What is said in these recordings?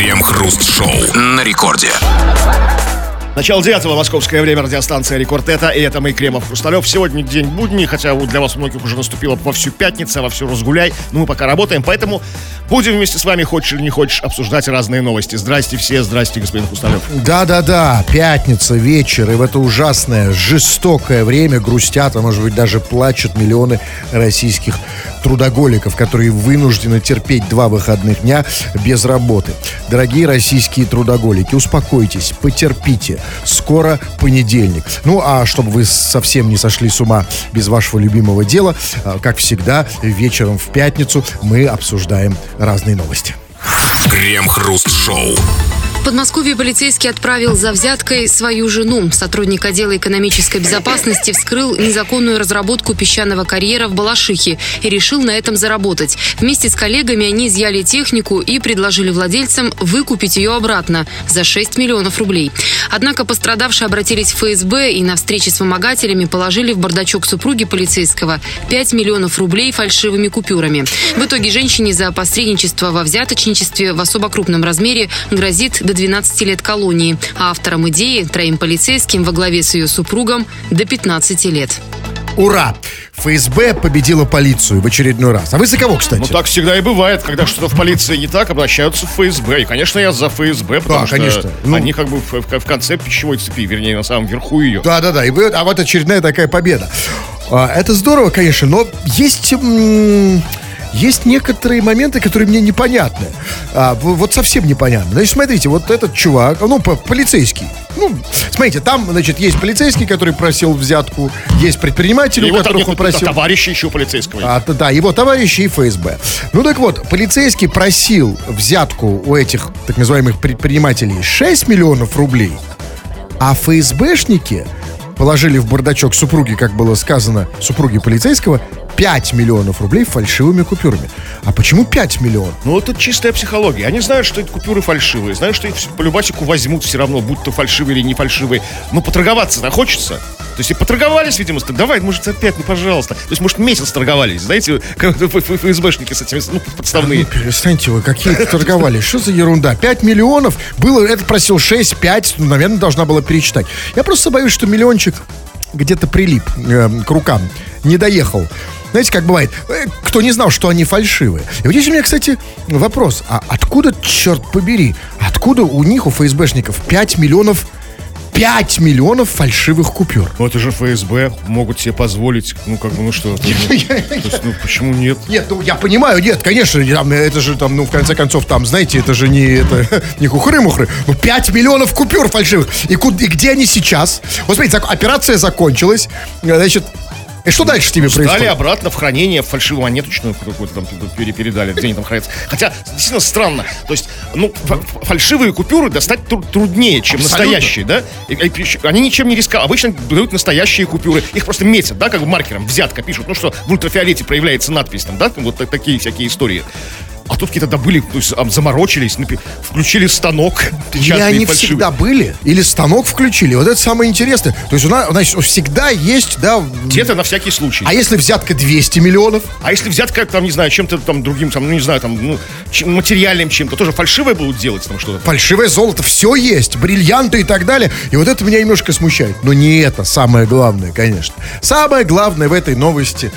Крем-хруст-шоу на рекорде. Начало девятого московское время, радиостанция Рекорд это, и это мы, Кремов Хрусталев. Сегодня день будний, хотя для вас многих уже наступила во всю пятницу, во всю разгуляй, но мы пока работаем, поэтому будем вместе с вами, хочешь или не хочешь, обсуждать разные новости. Здрасте все, здрасте, господин Хрусталев. Да-да-да, пятница, вечер, и в это ужасное, жестокое время грустят, а может быть даже плачут миллионы российских трудоголиков, которые вынуждены терпеть два выходных дня без работы. Дорогие российские трудоголики, успокойтесь, потерпите. Скоро понедельник. Ну, а чтобы вы совсем не сошли с ума без вашего любимого дела, а, как всегда, вечером в пятницу мы обсуждаем разные новости. Крем-хруст-шоу. В Подмосковье полицейский отправил за взяткой свою жену. Сотрудник отдела экономической безопасности вскрыл незаконную разработку песчаного карьера в Балашихе и решил на этом заработать. Вместе с коллегами они изъяли технику и предложили владельцам выкупить ее обратно за 6 миллионов рублей. Однако пострадавшие обратились в ФСБ и на встрече с вымогателями положили в бардачок супруги полицейского 5 миллионов рублей фальшивыми купюрами. В итоге женщине за посредничество во взяточничестве в особо крупном размере грозит до 12 лет колонии, а авторам идеи, троим полицейским во главе с ее супругом, до 15 лет. Ура! ФСБ победила полицию в очередной раз. А вы за кого, кстати? Ну, так всегда и бывает, когда что-то в полиции не так, обращаются в ФСБ. И, конечно, я за ФСБ, потому Да, что конечно. Ну. они как бы в, в- конце пищевой цепи, вернее, на самом верху ее. Да-да-да, и вы- а вот очередная такая победа. А, Это здорово, конечно, но есть... м, Есть некоторые моменты, которые мне непонятны. А, вот совсем непонятно. Значит, смотрите, вот этот чувак, ну, по- полицейский. Ну, смотрите, там, значит, есть полицейский, который просил взятку, есть предприниматели, у Его там которых он просил... товарища еще полицейского. А, да, его товарищи и ФСБ. Ну так вот, полицейский просил взятку у этих так называемых предпринимателей 6 миллионов рублей, а ФСБшники положили в бардачок супруги, как было сказано, супруги полицейского, 5 миллионов рублей фальшивыми купюрами. А почему 5 миллионов? Ну, это чистая психология. Они знают, что эти купюры фальшивые, знают, что их по любасику возьмут все равно, будь то фальшивые или не фальшивые. Но поторговаться-то хочется. То есть и поторговались, видимо, с- давай, может, опять, ну, пожалуйста. То есть, может, месяц торговались, знаете, как ФСБшники с этими, ну, подставные. Ну, перестаньте вы, какие торговали? Что за ерунда? 5 миллионов? Было, этот просил 6, 5, ну, наверное, должна была перечитать. Я просто боюсь, что миллиончик где-то прилип э, к рукам, не доехал. Знаете, как бывает, э, кто не знал, что они фальшивые. И вот здесь у меня, кстати, вопрос. А откуда, черт побери, откуда у них, у ФСБшников 5 миллионов 5 миллионов фальшивых купюр. Ну, это же ФСБ, могут себе позволить, ну, как бы, ну, что. ну, есть, ну, почему нет? Нет, ну я понимаю, нет, конечно, там, это же там, ну, в конце концов, там, знаете, это же не, это, не хухры-мухры. Ну, 5 миллионов купюр фальшивых. И, куд- и где они сейчас? Вот смотрите, операция закончилась, значит, и что дальше с ними Дали происходит? обратно в хранение фальшивую монеточную какую-то там пере- передали, где они там хранятся. Хотя, действительно странно. То есть, ну, фа- фальшивые купюры достать тру- труднее, чем Абсолютно. настоящие, да? И- и они ничем не рисковали. Обычно дают настоящие купюры. Их просто метят, да, как бы маркером, взятка пишут. Ну что, в ультрафиолете проявляется надпись там, да? Вот так- такие всякие истории. А тут какие-то добыли, то есть, заморочились, включили станок, И они фальшивый. всегда были? Или станок включили? Вот это самое интересное. То есть у нас, значит, всегда есть, да... Где-то на всякий случай. А если взятка 200 миллионов? А если взятка, там, не знаю, чем-то там другим, там, ну, не знаю, там, ну, чем- материальным чем-то, тоже фальшивое будут делать там что-то? Фальшивое золото, все есть, бриллианты и так далее. И вот это меня немножко смущает. Но не это самое главное, конечно. Самое главное в этой новости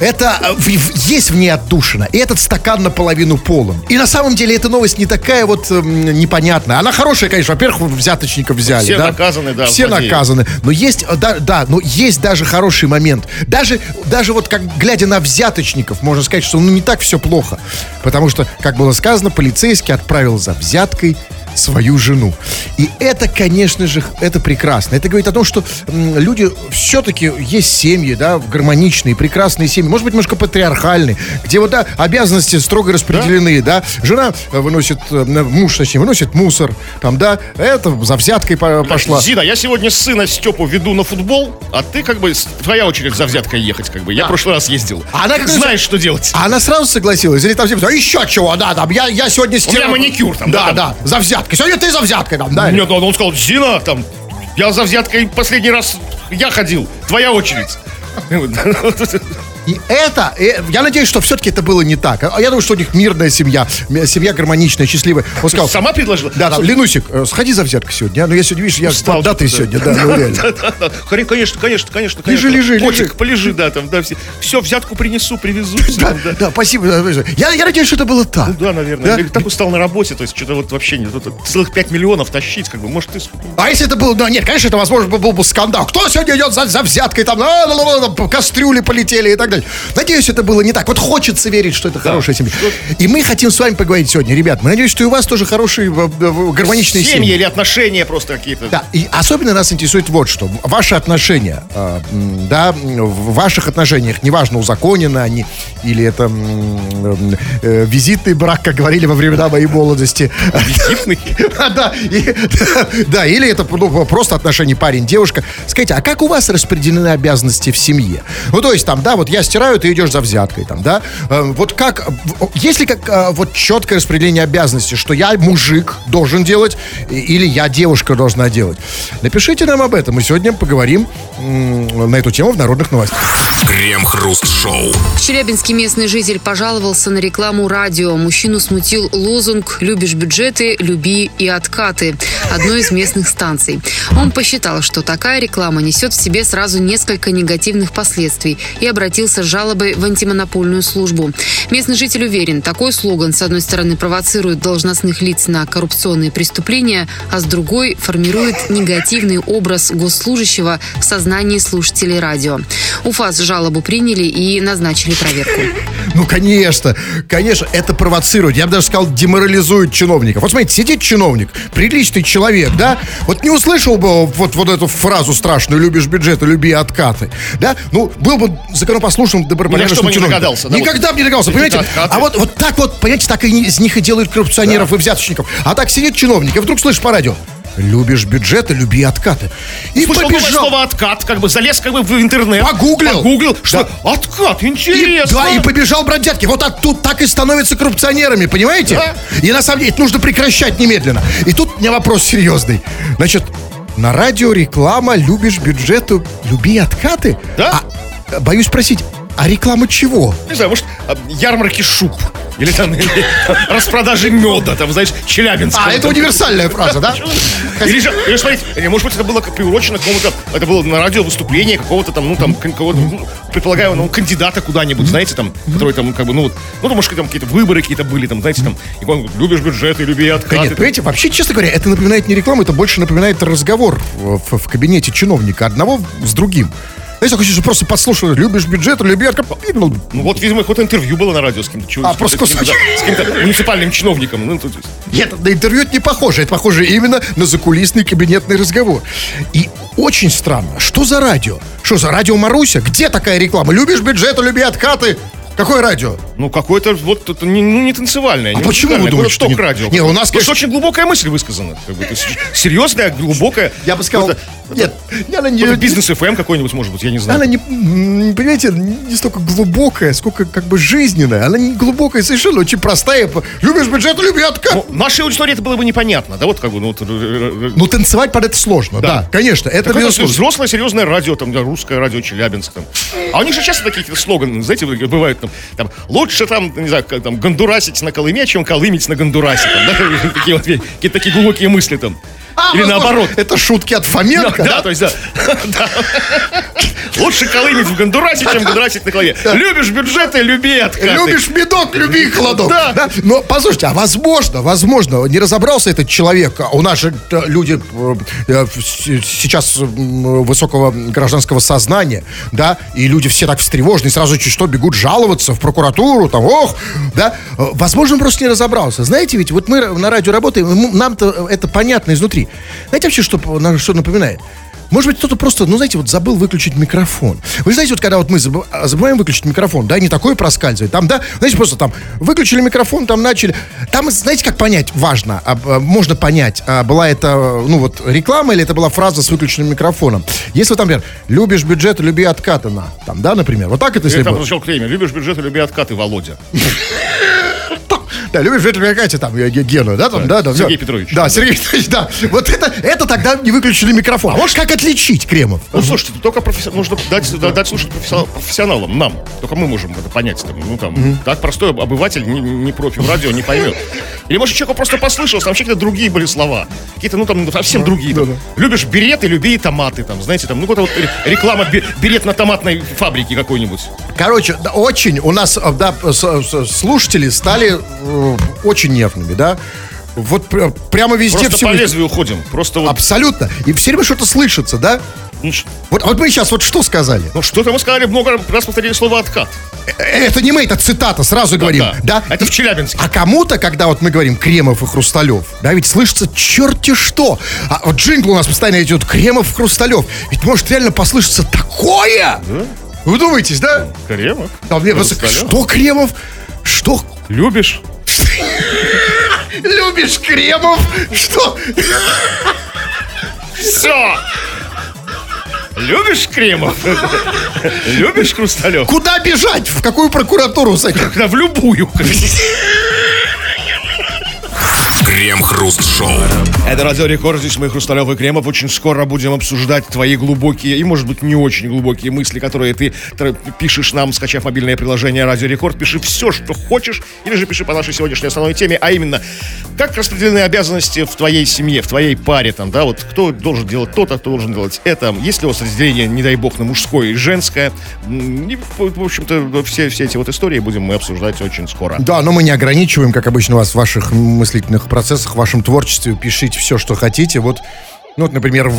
это э, есть в ней отдушина. И этот стакан наполовину полон. И на самом деле эта новость не такая вот эм, непонятная. Она хорошая, конечно. Во-первых, взяточников взяли. Все да? наказаны, да, Все наказаны. Но есть, э, да, да, но есть даже хороший момент. Даже, даже вот как глядя на взяточников, можно сказать, что ну не так все плохо. Потому что, как было сказано, полицейский отправил за взяткой свою жену. И это, конечно же, это прекрасно. Это говорит о том, что люди все-таки есть семьи, да, гармоничные, прекрасные семьи, может быть, немножко патриархальные, где вот, да, обязанности строго распределены, да. Жена э, выносит, э, муж, точнее, выносит мусор, там, да, это за взяткой по- пошла. Зина, я сегодня сына Степу веду на футбол, а ты как бы, твоя очередь за взяткой ехать, как бы. Я в прошлый раз ездил. А она как знаешь, что делать. А она сразу согласилась? Или там типа, а еще чего, да, там, я, я сегодня У меня маникюр там, Да, да, да, за взяткой. Сегодня ты за взяткой там, да? Нет, он, он сказал, Зина, там, я за взяткой последний раз я ходил, твоя очередь. И это, э, я надеюсь, что все-таки это было не так. А Я думаю, что у них мирная семья, семья гармоничная, счастливая. Он сказал, Сама предложила? да, да, Ленусик, э, сходи за взяткой сегодня. а? Ну, я сегодня, видишь, я Устал да, ты сегодня, да, ну реально. Конечно, конечно, конечно. Лежи, лежи, лежи. полежи, да, там, да, все. Все, взятку принесу, привезу. Да, да. да, спасибо. да. Я, надеюсь, что это было так. Ну да, наверное. Так устал на работе, то есть что-то вот вообще не целых 5 миллионов тащить, как бы, может, ты... А если это было, ну нет, конечно, это возможно был, бы скандал. Кто сегодня идет за, взяткой, там, а, там, кастрюли полетели и так далее. Надеюсь, это было не так. Вот хочется верить, что это хорошая семья. И мы хотим с вами поговорить сегодня, ребят. Мы надеюсь, что и у вас тоже хорошие, в- в- гармоничные Семьи семьи. или отношения просто какие-то. Да, и особенно нас интересует вот что. Ваши отношения, э, да, в ваших отношениях, неважно, узаконены они, или это э, визитный брак, как говорили во времена моей молодости. Визитный. Да, да, или это ну, просто отношения парень-девушка. Скажите, а как у вас распределены обязанности в семье? Ну, то есть там, да, вот я стираю, ты идешь за взяткой, там, да? Э, Вот как, есть ли как э, вот четкое распределение обязанностей, что я мужик должен делать, или я девушка должна делать? Напишите нам об этом, мы сегодня поговорим на эту тему в народных новостях. Крем-хруст-шоу. В Челябинске местный житель пожаловался на рекламу радио. Мужчину смутил лозунг «Любишь бюджеты, люби и откаты» одной из местных станций. Он посчитал, что такая реклама несет в себе сразу несколько негативных последствий и обратился с жалобой в антимонопольную службу. Местный житель уверен, такой слоган, с одной стороны, провоцирует должностных лиц на коррупционные преступления, а с другой формирует негативный образ госслужащего в сознании слушателей радио. УФАС жалобу приняли и назначили проверку. Ну, конечно, конечно, это провоцирует. Я бы даже сказал, деморализует чиновников. Вот смотрите, сидит чиновник, приличный человек, да? Вот не услышал бы вот, вот эту фразу страшную «любишь бюджеты, люби откаты», да? Ну, был бы законопослушным, добропорядочным не чиновником. догадался, да, Никогда бы не догадался, понимаете? откаты. А вот, вот так вот, понимаете, так и из них и делают коррупционеров и взяточников. А так сидит чиновник, и вдруг слышишь по радио «любишь бюджеты, люби откаты». И Слышал побежал. слово откат, как бы залез как бы в интернет. Погуглил. Погуглил, что откат, И, интересно. да, и побежал брать взятки. Вот так, тут так и становятся коррупционерами, понимаете? Да. И на самом деле это нужно прекращать немедленно. И тут у меня вопрос серьезный. Значит, на радио реклама «Любишь бюджету, люби откаты». Да. А, боюсь спросить, а реклама чего? Не знаю, может, а, ярмарки шуб. Или там или, распродажи меда, там, знаешь, Челябинск. А, это универсальная фраза, да? Или же, или, смотрите, или, может быть, это было приурочено к какому-то, это было на радио выступление какого-то там, ну, там, кого-то, ну, предполагаю, ну, кандидата куда-нибудь, знаете, там, который там, как бы, ну, вот, ну, там, может, там какие-то выборы какие-то были, там, знаете, там, и он любишь бюджеты, люби Да откаты. нет, там. понимаете, вообще, честно говоря, это напоминает не рекламу, это больше напоминает разговор в- в кабинете чиновника одного с другим. Такое ощущение, что просто подслушивают, любишь бюджет, люби откаты. Ну, вот, видимо, какое-то интервью было на радио с кем-то. А, просто с каким-то- с каким-то муниципальным чиновником. Ну, тут- Нет, на интервью это не похоже. Это похоже именно на закулисный кабинетный разговор. И очень странно. Что за радио? Что за радио Маруся? Где такая реклама? Любишь бюджеты, люби откаты? Какое радио? Ну, какое-то вот это не, ну, не танцевальное. А не почему вы думаете, что не- ток-радио. Не, у нас, конечно- очень глубокая мысль высказана. Как бы, серьезная, глубокая. Я бы сказал... Нет, она не... бизнес FM какой-нибудь, может быть, я не знаю. Она не, понимаете, не столько глубокая, сколько как бы жизненная. Она не глубокая совершенно, очень простая. Любишь бюджет, люби откат. Ну, нашей аудитории это было бы непонятно, да, вот как бы, ну, вот, э, э, Ну, танцевать под это сложно, да, Да. конечно. Это Какое-то безусловно. взрослое, серьезное радио, там, русское радио Челябинск. Там. А у них же часто такие слоганы, знаете, бывают там, там лучше там, не знаю, как там, гондурасить на Колыме, чем колымить на гондурасе. Там, да? Такие вот какие-то такие глубокие мысли там. А, Или наоборот. Это шутки от Да, Фоменко, да, то есть, да. Да. Лучше колымить в гондурасе, чем гондурасить на Колыме. Любишь бюджеты, люби откаты. Любишь медок, люби холодок. Да. Но послушайте, а возможно, возможно, не разобрался этот человек. а У нас же э, люди э, э, сейчас высокого гражданского сознания, да, и люди все так встревожены, сразу чуть что бегут жаловаться в прокуратуру, там, ох, да. Э, Возможно, он просто не разобрался. Знаете, ведь вот мы на радио работаем, нам-то это понятно изнутри. Знаете вообще, что, что напоминает? Может быть, кто-то просто, ну, знаете, вот забыл выключить микрофон. Вы знаете, вот когда вот мы а, забываем выключить микрофон, да, не такое проскальзывает. Там, да, знаете, просто там выключили микрофон, там начали. Там, знаете, как понять, важно, а, а, можно понять, а, была это, ну, вот, реклама или это была фраза с выключенным микрофоном. Если там, например, любишь бюджет, люби откаты на, там, да, например, вот так это если Или там прозвучал клеймер. Любишь бюджеты, люби откаты, Володя. Да, любишь ветреная Катя, там, э, Ге- Гена, да, там, да, да. Сергей. Петрович. Да, Сергей Петрович, да. Вот это, это тогда не выключили микрофон. А можешь как отличить Кремов? Ну, слушайте, только професси- нужно дать, да- дать слушать профессионал- профессионалам, нам. Только мы можем это понять. Там, ну, там, Так простой обыватель, не, не профи в радио, не поймет. Или, может, человек просто послышался, там вообще какие-то другие были слова. Какие-то, ну, там, совсем другие. там. Любишь береты, люби и томаты, там, знаете, там, ну, какая-то вот ре- реклама бе- берет на томатной фабрике какой-нибудь. Короче, да, очень у нас, э, да, с- слушатели стали э, очень нервными, да. Вот пр- прямо везде Просто все... по лезвию ходим. Просто вот, Абсолютно. И все время что-то слышится, да? ну, Вот, вот мы сейчас вот что сказали? ну, что-то мы сказали, много раз повторили слово «откат». Э, Это не мы, это цитата, сразу говорим. да. Да? Это в Челябинске. А кому-то, когда вот мы говорим Кремов и Хрусталев, да, ведь слышится черти что. А вот джингл у нас постоянно идет Кремов и Хрусталев. Ведь может реально послышаться такое. Вы думаетесь, да? Кремов. А мне просто, что Кремов? Что? Любишь? Любишь Кремов? Что? Все! Любишь Кремов? Любишь Хрусталев? Куда бежать? В какую прокуратуру в любую. Крем-хруст-шоу. Это Радио Рекорд, здесь мы, Хрусталев и Кремов. Очень скоро будем обсуждать твои глубокие и, может быть, не очень глубокие мысли, которые ты тр- пишешь нам, скачав мобильное приложение Радио Рекорд. Пиши все, что хочешь, или же пиши по нашей сегодняшней основной теме, а именно, как распределены обязанности в твоей семье, в твоей паре, там, да, вот кто должен делать то-то, кто должен делать это. Есть ли у вас разделение, не дай бог, на мужское и женское? И, в в общем-то, все, все эти вот истории будем мы обсуждать очень скоро. Да, но мы не ограничиваем, как обычно, вас в ваших мыслительных процессах, в вашем творчестве. Пишите все, что хотите. Вот, ну, вот, например,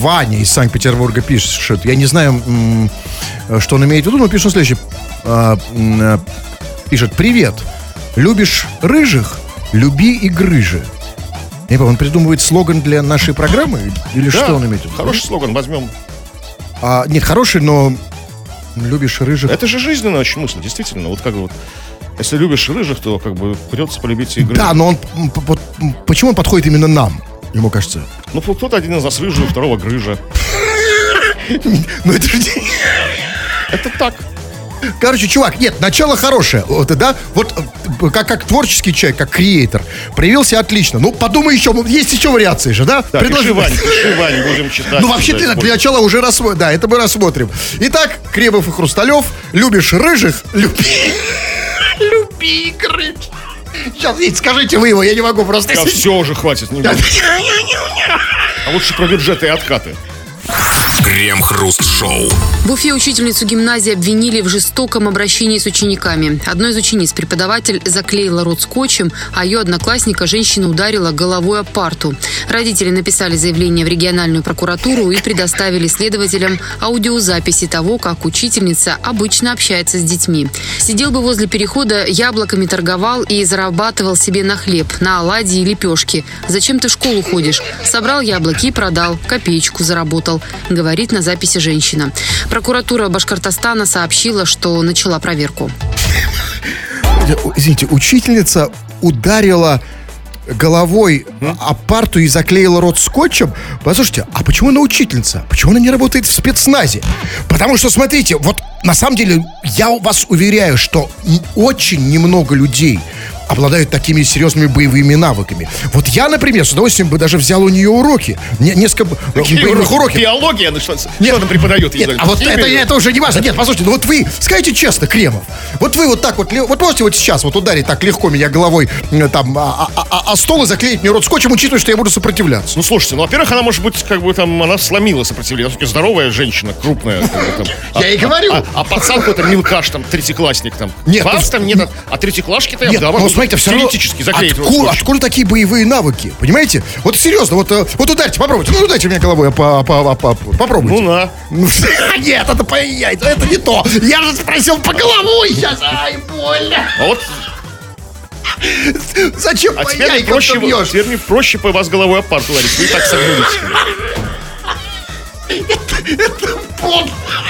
Ваня из Санкт-Петербурга пишет. Я не знаю, что он имеет в виду, но пишет следующее. А, а, Пишет, привет, любишь рыжих? Люби и грыжи. Я не помню, он придумывает слоган для нашей программы? Или Да, что он имеет в виду? Хороший слоган, возьмем. А, нет, хороший, но любишь рыжих. Это же жизненная очень мысль, действительно. Вот как вот, если любишь рыжих, то как бы придется полюбить игры. Да, но он почему он подходит именно нам? Ему кажется. Ну, кто-то один из нас рыжий, у второго грыжа. Ну это же Это так. Короче, чувак, нет, начало хорошее, вот, да, вот э, как, как творческий человек, как креатор, проявился отлично. Ну, подумай еще, ну, есть еще вариации же, да? Да, Предложи. пиши, Вань, пиши, Вань, будем читать. Ну, вообще, для, для начала уже рассмотрим, да, это мы рассмотрим. Итак, Кремов и Хрусталев, любишь рыжих, люби, игры. Сейчас, Вить, скажите вы его, я не могу просто... Да, все уже хватит. не буду. А лучше про бюджеты и откаты. Крем-хруст-шоу. В Уфе учительницу гимназии обвинили в жестоком обращении с учениками. Одной из учениц преподаватель заклеила рот скотчем, а ее одноклассника женщина ударила головой о парту. Родители написали заявление в региональную прокуратуру и предоставили следователям аудиозаписи того, как учительница обычно общается с детьми. Сидел бы возле перехода, яблоками торговал и зарабатывал себе на хлеб, на оладьи и лепешки. Зачем ты в школу ходишь? Собрал яблоки и продал, копеечку заработал, говорит на записи женщина. Прокуратура Башкортостана сообщила, что начала проверку. Извините, учительница ударила головой о парту и заклеила рот скотчем. Послушайте, а почему она учительница? Почему она не работает в спецназе? Потому что, смотрите, вот на самом деле я вас уверяю, что очень немного людей обладают такими серьезными боевыми навыками. Вот я, например, с удовольствием бы даже взял у нее уроки. Не- несколько б- боевых уроков. Биология, ну что, что там преподает? Нет, а вот это, это уже не важно. Нет, послушайте, ну вот вы, скажите честно, Кремов, вот вы вот так вот, вот можете вот сейчас вот ударить так легко меня головой э, там а, а- а- а стол и заклеить мне рот скотчем, учитывая, что я буду сопротивляться. Ну, слушайте, ну, во-первых, она, может быть, как бы там, она сломила сопротивление. Она все-таки здоровая женщина, крупная. там. Я и говорю. А, а пацан какой-то мелкаш, там, третьеклассник, там. Нет, Вас ну, там нет, а третьеклашки-то я, Нет, да, смотрите, все равно откуда, откуда такие боевые навыки, понимаете? Вот серьезно, вот, э, вот ударьте, попробуйте, ну ударьте меня головой, по, по- по- по- попробуйте. Ну, на. Ну, Нет, это, по- это, не то. Я же спросил по головой сейчас. Ай, больно. А вот, Зачем а теперь проще, бьешь? теперь мне проще по вас головой об парту ударить. Вы так согнулись. Подло.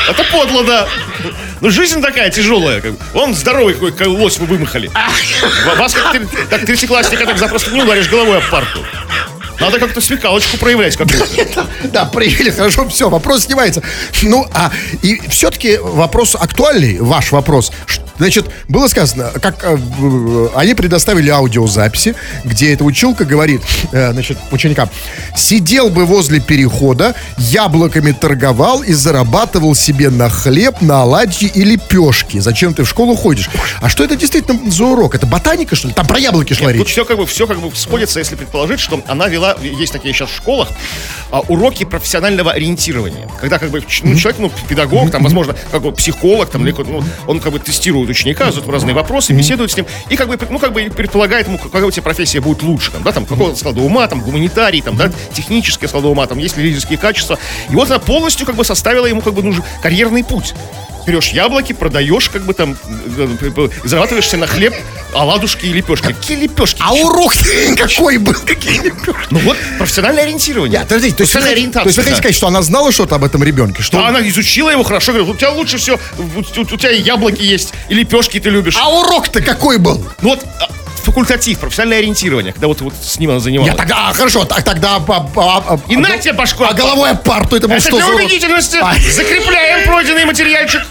Это подло, да. Ну, жизнь такая тяжелая. Как. бы. Он здоровый какой, как лось вы вымахали. Ва- Вас как, как третьеклассника так запросто не ударишь головой об парту. Надо как-то смекалочку проявлять какую-то. Да, проявили, хорошо, все, вопрос снимается. Ну, а и все-таки вопрос актуальный, ваш вопрос. Значит, было сказано, как э, в- они предоставили аудиозаписи, где эта училка говорит, э, значит, ученикам, сидел бы возле перехода, яблоками торговал и зарабатывал себе на хлеб, на оладьи и лепешки. Зачем ты в школу ходишь? А что это действительно за урок? Это ботаника, что ли? Там про яблоки шла Нет, тут речь. все как бы все как бы сходится, если предположить, что она вела, есть такие сейчас в школах, а, уроки профессионального ориентирования. Когда как бы ну, человек, ну, педагог, там, возможно, как бы психолог, там, или, ну, он как бы тестирует ученика, задает ему разные вопросы, беседует с ним, и как бы, ну, как бы предполагает ему, какая у тебя профессия будет лучше, там, да, там, какого склада ума, там, гуманитарий, там, да, технические склада ума, там, есть ли лидерские качества. И вот она полностью как бы составила ему как бы нужен карьерный путь. Берешь яблоки, продаешь, как бы там, э, и зарабатываешь себе на хлеб, оладушки и лепешки. Какие лепешки? А урок какой был? Какие лепешки? Ну вот, профессиональное ориентирование. Я, подождите, то есть, вы, Профессиональная хотите- то ориентация. есть вы хотите сказать, что она знала что-то об этом ребенке? Что Да, она изучила его хорошо, говорит, у тебя лучше все, у, у- у тебя и яблоки есть, и лепешки ты любишь. А урок-то какой был? Ну вот, факультатив, профессиональное ориентирование, когда вот, вот с ним она занималась. Я тогда, а, хорошо, так, тогда... а, а, а, И а, на тебе башку. А головой парту это был Это что для за урок? убедительности. А. Закрепляем пройденный материальчик.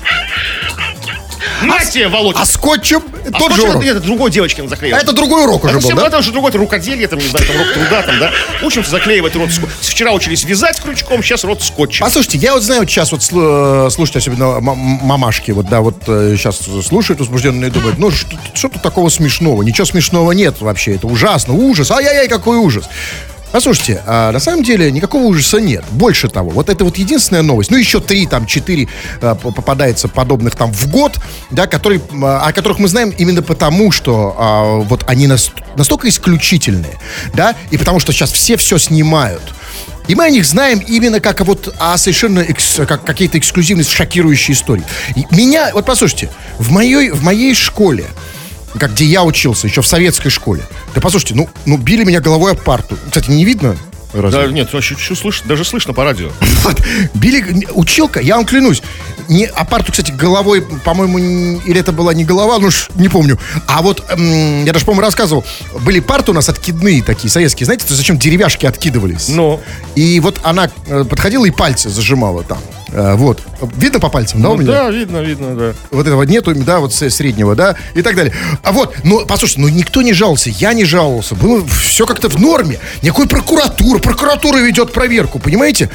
На тебе, Володь. А скотчем А тот же урок. Это другой девочки она заклеила. А это другой урок уже Это, был, все, да? это уже другое, это рукоделие, там, не знаю, там, урок труда, там, да. Учимся заклеивать рот. ско- Вчера учились вязать крючком, сейчас рот скотчем. Послушайте, я вот знаю, вот сейчас вот э, слушайте, особенно мамашки, вот, да, вот сейчас слушают возбужденные и думают, ну, что, что тут такого смешного? Ничего смешного нет вообще, это ужасно, ужас, ай-яй-яй, какой ужас. Послушайте, а на самом деле никакого ужаса нет. Больше того, вот это вот единственная новость. Ну, еще три, там, четыре а, попадается подобных там в год, да, которые, а, о которых мы знаем именно потому, что а, вот они нас- настолько исключительные, да, и потому что сейчас все все снимают. И мы о них знаем именно как вот о совершенно экс- как какие-то эксклюзивные, шокирующие истории. И меня, вот послушайте, в моей, в моей школе, как где я учился, еще в советской школе, да послушайте, ну, ну били меня головой об парту. Кстати, не видно? Разве? Да, нет, вообще, что слышно, даже слышно по радио. Вот, били, училка, я вам клянусь, не, а парту, кстати, головой, по-моему, или это была не голова, ну, ш- не помню. А вот, м, я даже, по-моему, рассказывал, были парты у нас откидные такие, советские, знаете, то зачем деревяшки откидывались? Ну. И вот она э, подходила и пальцы зажимала там. Э, вот. Видно по пальцам, да, у Ну, меня? да, видно, видно, да. Вот этого нету, да, вот среднего, да, и так далее. А вот, ну, послушайте, ну никто не жаловался, я не жаловался, было все как-то в норме. Никакой прокуратура, прокуратура ведет проверку, понимаете?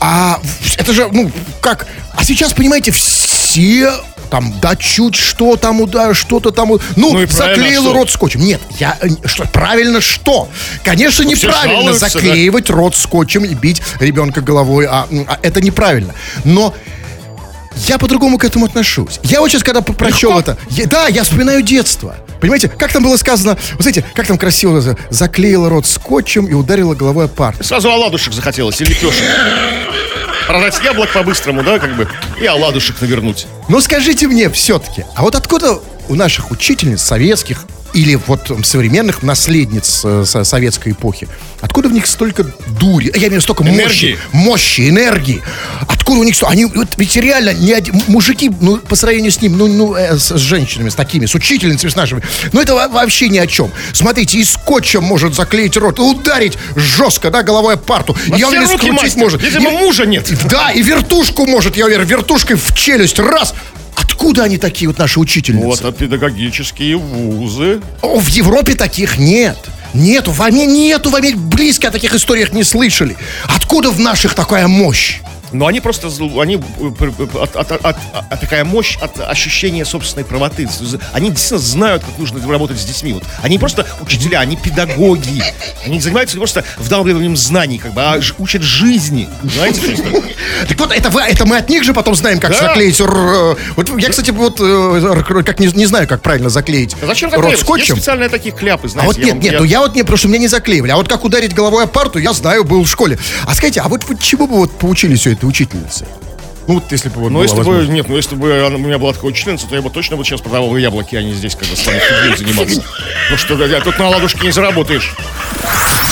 А это же, ну, как? А сейчас, понимаете, все там, да чуть что там, да, что-то там, ну, Ну заклеил рот скотчем. Нет, я, э, что, правильно что? Конечно, Ну, неправильно жалуются, да. заклеивать рот скотчем и бить ребенка головой, а, а это неправильно. Но я по-другому к этому отношусь. Я вот сейчас, когда прочел это, я- да, я вспоминаю детство. Понимаете, как там было сказано, вы знаете, как там красиво, за- заклеила рот скотчем и ударила головой о парт. Сразу оладушек захотелось, и лепешек. Продать яблок по-быстрому, да, как бы, и оладушек навернуть. Но скажите мне все-таки, а вот откуда у наших учительниц советских или вот современных наследниц э, со- советской эпохи, откуда в них столько дури, я имею в виду столько Энергии. мощи, мощи, энергии, откуда у них столько, они, вот ведь реально, не один- мужики, ну, по сравнению с ним, ну, ну э, с, с женщинами, с такими, с учительницами, с нашими, ну, это во- вообще ни о чем. Смотрите, и скотчем может заклеить рот, ударить жестко, да, головой об парту, я уверен, скрутить мастер. может. Видимо, И- мужа нет. да, и вертушку может, я уверен, вертушкой в челюсть, раз. Откуда они такие вот наши учительницы? Вот, а педагогические вузы. О, в Европе таких нет. Нету, в Америке нету, в Америке близко о таких историях не слышали. Откуда в наших такая мощь? Но они просто, они, э, пр- от, от- от- от- такая мощь от ощущения собственной правоты. Они действительно знают, как нужно работать с детьми. Вот. Они просто учителя, они педагоги. Они занимаются просто вдалбливанием знаний, как бы, а учат жизни. Знаете, Так вот, это, это мы от них же потом знаем, как Да. заклеить. р- Вот я, кстати, вот э, как не, не знаю, как правильно заклеить А зачем рот заклеивать? Есть скотчем. специальные такие кляпы, А знаете. вот я нет, нет, я- ну я вот не, потому что меня не заклеивали. А вот как ударить головой о парту, я знаю, был в школе. А скажите, а вот, вот чему бы вот поучили все это учительницы? Ну вот если бы вот Ну, если бы, нет, ну, если бы она- у меня была такая учительница, то я бы точно вот сейчас продавал яблоки, а не здесь, когда стану фигней заниматься. Ну что, да, тут на ладушке не заработаешь.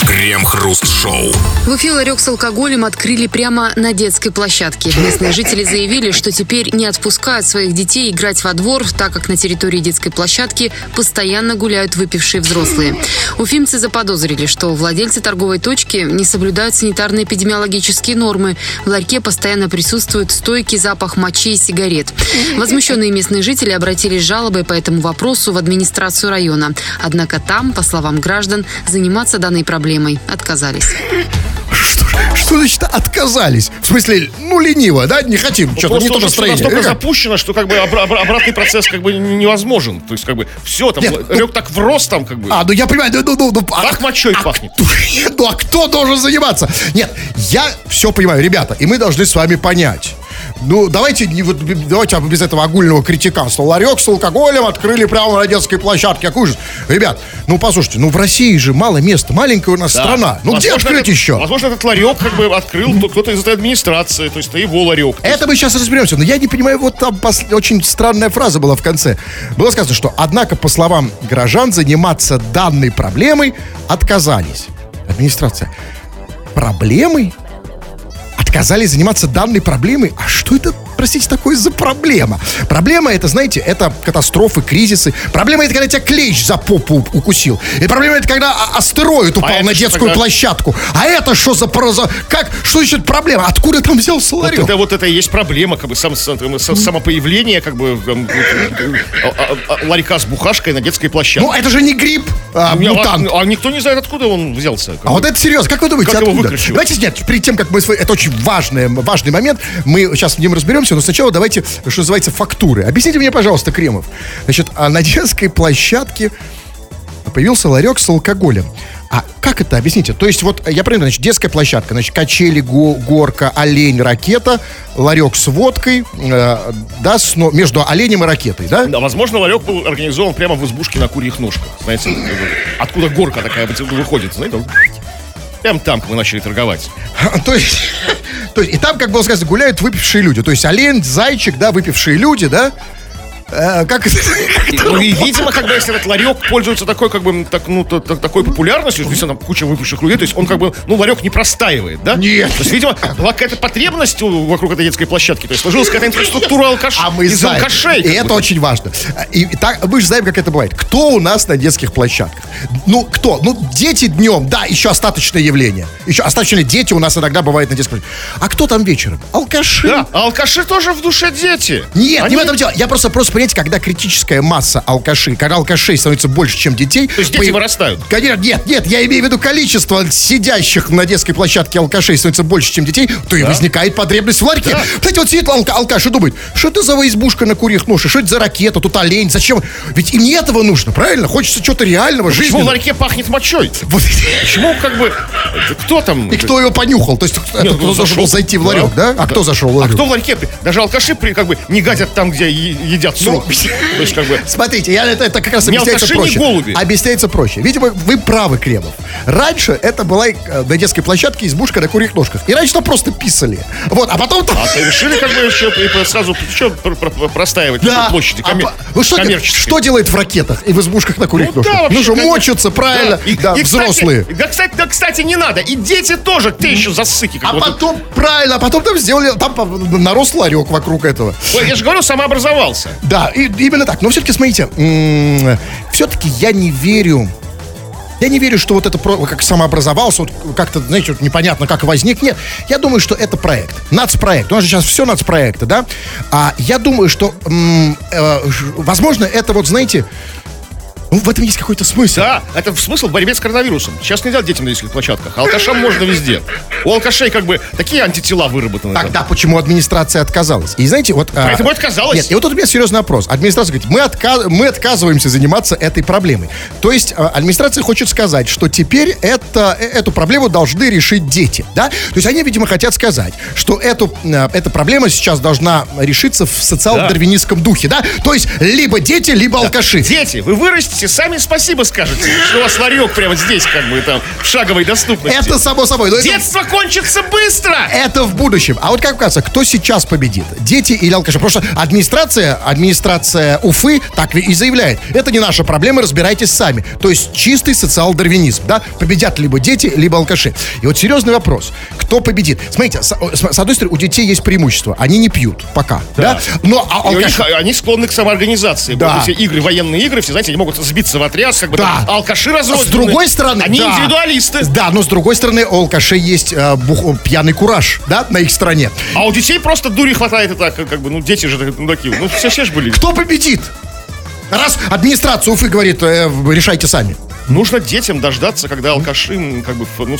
Крем-хруст-шоу. В Уфе ларек с алкоголем открыли прямо на детской площадке. Местные жители заявили, что теперь не отпускают своих детей играть во двор, так как на территории детской площадки постоянно гуляют выпившие взрослые. Уфимцы заподозрили, что владельцы торговой точки не соблюдают санитарно-эпидемиологические нормы. В ларьке постоянно присутствует стойкий запах мочи и сигарет. Возмущенные местные жители обратились с жалобой по этому вопросу в администрацию района. Однако там, по словам граждан, заниматься данной проблемой отказались. Что, что значит отказались? В смысле, ну, лениво, да? Не хотим, что-то не то настроение. настолько запущено, что как бы обра- обра- обратный процесс как бы невозможен. То есть как бы все, там Нет, ну- так врос там как бы. А, ну я понимаю, ну, ну, ну, ну, а- Так мочой а пахнет. Ну, а кто должен заниматься? Нет, я все понимаю, ребята, и мы должны с вами понять. Ну, давайте, не, вот, давайте без этого огульного критиканства. Ларек с алкоголем открыли прямо на детской площадке. Какой ужас. Ребят, ну, послушайте, ну, в России же мало места. Маленькая у нас Да. страна. Ну, где Возможно, открыть этот- еще? Возможно, этот ларек как бы открыл кто- кто-то из этой администрации, то есть это его ларек. Это мы сейчас разберемся. Но я не понимаю, вот там пос- очень странная фраза была в конце. Было сказано, что, однако, по словам горожан, заниматься данной проблемой отказались. Администрация. Проблемой? Отказались заниматься данной проблемой? А что это, простите, такое за проблема? Проблема это, знаете, это катастрофы, кризисы. Проблема это, когда тебя клещ за попу укусил. И проблема это, когда а- астероид упал это на детскую тогда? площадку. А это что за... за- Как? Что значит проблема? Откуда там взялся Вот ларек? это вот это и есть проблема, как бы сам, сам- сам- самопоявление, как бы там, а- а- а- ларька с бухашкой на детской площадке. Ну, это же не гриб, а, мутант. а, а никто не знает, откуда он взялся. А бы. вот это серьезно, как вы думаете, Как его откуда? выкручивать? Давайте нет, перед тем, как мы... Это очень важный, важный момент. Мы сейчас в нем разберемся, но сначала давайте, что называется, фактуры. Объясните мне, пожалуйста, Кремов. Значит, а на детской площадке появился ларек с алкоголем. А как это? Объясните. То есть вот, я правильно, значит, детская площадка, значит, качели, го- горка, олень, ракета, ларек с водкой, э, да, с но- между оленем и ракетой, да? Да, возможно, ларек был организован прямо в избушке на курьих ножках. Знаете, откуда горка такая выходит, знаете, прям там мы начали торговать. То есть, то есть, и там, как было сказано, гуляют выпившие люди. То есть олень, зайчик, да, выпившие люди, да? Э, как это? Ну, и, видимо, бы, если этот ларек пользуется такой, как бы, так, ну, та- та- такой популярностью, что там куча выпивших людей, то есть он, как бы, ну, ларек не простаивает, да? Нет. То есть, видимо, была какая-то потребность вокруг этой детской площадки, то есть сложилась какая-то инфраструктура алкаш... А мы из знаем. алкашей. И это очень важно. И, и так, мы же знаем, как это бывает. Кто у нас на детских площадках? Ну, кто? Ну, дети днем, да, еще остаточное явление. Еще остаточные дети у нас иногда бывают на детской площадке. А кто там вечером? Алкаши. Да, а алкаши тоже в душе дети. Нет, Они- не в этом дело. Я просто просто понимаете, когда критическая масса алкашей, когда алкашей становится больше, чем детей. То есть дети вырастают? Конечно, нет, нет, я имею в виду количество сидящих на детской площадке алкашей становится больше, чем детей, то и возникает потребность в ларьке. Да. Кстати, вот сидит алка- алкаш и думает, что это за избушка на курьих ношах, что это за ракета, тут олень, зачем? Ведь им не этого нужно, правильно? Хочется чего-то реального, Почему в ларьке пахнет мочой? Вот. Почему, как бы, кто там? И кто его понюхал? То есть кто, Нет, кто ну, должен был зашел. зайти в ларек, да? Да. А кто зашел в А ларек? кто в ларьке? Даже алкаши как бы не гадят там, где едят срок. То есть, как бы, Смотрите, я, это, это как раз объясняется проще. голуби. Объясняется проще. Видимо, вы правы, Кремов. Раньше это была э, на детской площадке избушка на курьих ножках. И раньше там просто писали. Вот, а потом... а ты решили как бы еще сразу что пр- пр- простаивать Да. на площади А коммер- по- ну что, что делает в ракетах и в избушках на курьих Ну да, ножках? вообще, ну конечно. мочатся, правильно? Да, и- Да, и, кстати, взрослые. да, кстати, да, кстати, не надо. И дети тоже, ты еще засыки. А вот. потом, правильно, а потом там сделали, там нарос ларек вокруг этого. Ой, Я же говорю, самообразовался. Да, и, именно так. Но все-таки, смотрите, все-таки я не верю. Я не верю, что вот это как самообразовался, вот как-то, знаете, вот непонятно, как возник. Нет, я думаю, что это проект. Нацпроект. У нас же сейчас все нацпроекты, да? А я думаю, что, м, э, возможно, это вот, знаете, ну, в этом есть какой-то смысл. Да, это смысл в борьбе с коронавирусом. Сейчас нельзя детям на детских площадках. а Алкашам можно везде. У алкашей как бы такие антитела выработаны. там. Тогда почему администрация отказалась? И знаете, вот... а, Поэтому отказалась. Нет, и вот тут у меня серьезный вопрос. Администрация говорит, мы, отка- мы отказываемся заниматься этой проблемой. То есть а, администрация хочет сказать, что теперь это, э, эту проблему должны решить дети, да? То есть они, видимо, хотят сказать, что эту, а, эта проблема сейчас должна решиться в социал-дарвинистском духе, да? То есть либо дети, либо алкаши. Дети, вы вырастите поедите, сами спасибо скажете, что у вас ларек прямо здесь, как бы там, в шаговой доступности. Это само собой. но это- Детство кончится быстро! Это в будущем. А вот как кажется, кто сейчас победит? Дети или алкаши? Потому что администрация, администрация Уфы так и заявляет. Это не наша проблема, разбирайтесь сами. То есть чистый социал-дарвинизм, да? Победят либо дети, либо алкаши. И вот серьезный вопрос. Кто победит? Смотрите, с, с одной стороны, у детей есть преимущество. Они не пьют пока, да? Но а них, алкаши... они склонны к самоорганизации. Да. Вот Все игры, военные игры, все, знаете, они могут сбиться в отряд, как бы Да. там, алкаши разрозненные. С другой стороны, Они да. индивидуалисты. Да, но с другой стороны, у алкашей есть э, бух- пьяный кураж, да, на их стороне. А у детей просто дури хватает и так, как бы, ну, дети же ну, такие, ну, все, все же были. Кто победит? Раз администрация Уфы говорит, э, решайте сами. Нужно детям дождаться, когда алкаши, как бы, ну,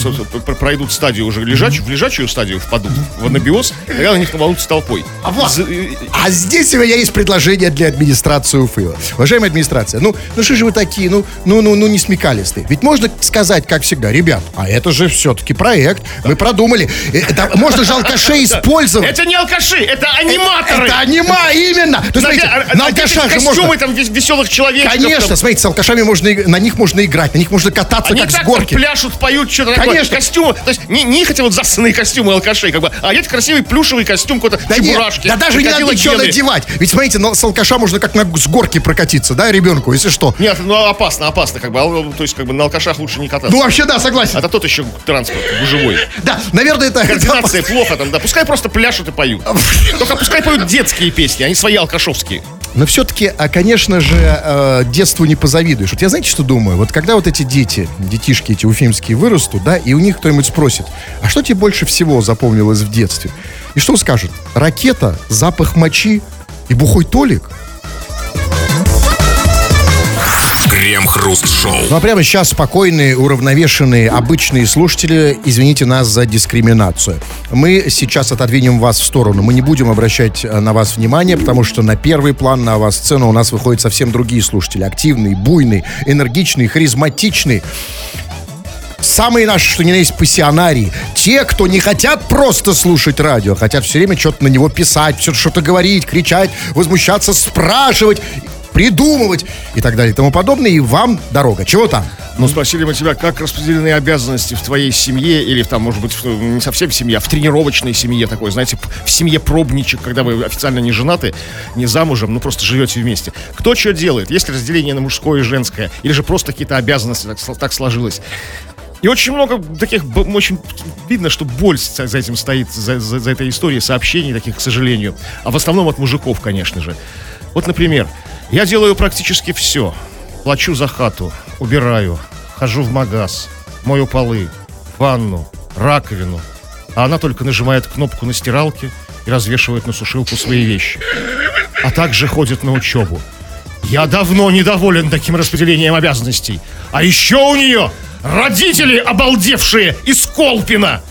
пройдут стадию уже лежачую, в лежачую стадию впадут, в анабиоз, тогда на них навалутся толпой. А вот. За- э, А здесь у меня есть предложение для администрации Уфы. Уважаемая администрация, ну, ну что же вы такие, ну, ну, ну, ну не смекалистые. Ведь можно сказать, как всегда, ребят, а это же все-таки проект, мы продумали. Э, Это, можно же алкашей использовать. Это не алкаши, это аниматоры! Это анима, именно. То смотрите, а- а- на в алкашах же костюмы можно... там вес- веселых человечков. Конечно, там. смотрите, с алкашами можно, на них можно играть, на них можно кататься, Они как так с горки. пляшут, поют, что-то такое. Конечно. Костюмы. То есть не, не эти вот засанные костюмы алкашей, как бы, а одеть красивый плюшевый костюм какой-то Да, нет, чебурашки. да даже не надо ничего надевать. Ведь смотрите, на- с алкаша можно как на, с горки прокатиться, да, ребенку, если что. Нет, ну опасно, опасно, как бы. ал- То есть, как бы на алкашах лучше не кататься. Ну, вообще, да, согласен. Это тот еще транспорт, гужевой. Да, наверное, это... Координация плохо там, да. Пускай просто пляшут и поют. Только пускай поют детские песни, а не свои алкашовские. Но все-таки, а, конечно же, э, детству не позавидуешь. Вот я знаете, что думаю? Вот когда вот эти дети, детишки эти уфимские вырастут, да, и у них кто-нибудь спросит, а что тебе больше всего запомнилось в детстве? И что он скажет? Ракета, запах мочи и бухой Толик? Крем-хруст-шоу. Ну а прямо сейчас спокойные, уравновешенные, обычные слушатели, извините нас за дискриминацию. Мы сейчас отодвинем вас в сторону. Мы не будем обращать э, на вас внимание, потому что на первый план, на вас сцену у нас выходят совсем другие слушатели. Активные, буйные, энергичные, харизматичные. Самые наши, что ни на есть, пассионарии. Те, кто не хотят просто слушать радио, хотят все время что-то на него писать, что-то говорить, кричать, возмущаться, спрашивать, придумывать и так далее и тому подобное. И вам дорога. Чего там? Ну, спросили мы тебя, как распределены обязанности в твоей семье, или там, может быть, в- не совсем в семье, а в тренировочной семье такой, знаете, в семье пробничек, когда вы официально не женаты, не замужем, ну просто живете вместе. Кто что делает? Есть ли разделение на мужское и женское? Или же просто какие-то обязанности так, так сложилось? И очень много таких, очень видно, что боль за этим стоит, за, за- за этой историей сообщений таких, к сожалению. А в основном от мужиков, конечно же. Вот, например, я делаю практически все. Плачу за хату, убираю, хожу в магаз, мою полы, ванну, раковину. А она только нажимает кнопку на стиралке и развешивает на сушилку свои вещи. А также ходит на учебу. Я давно недоволен таким распределением обязанностей. А еще у нее родители обалдевшие из Колпина.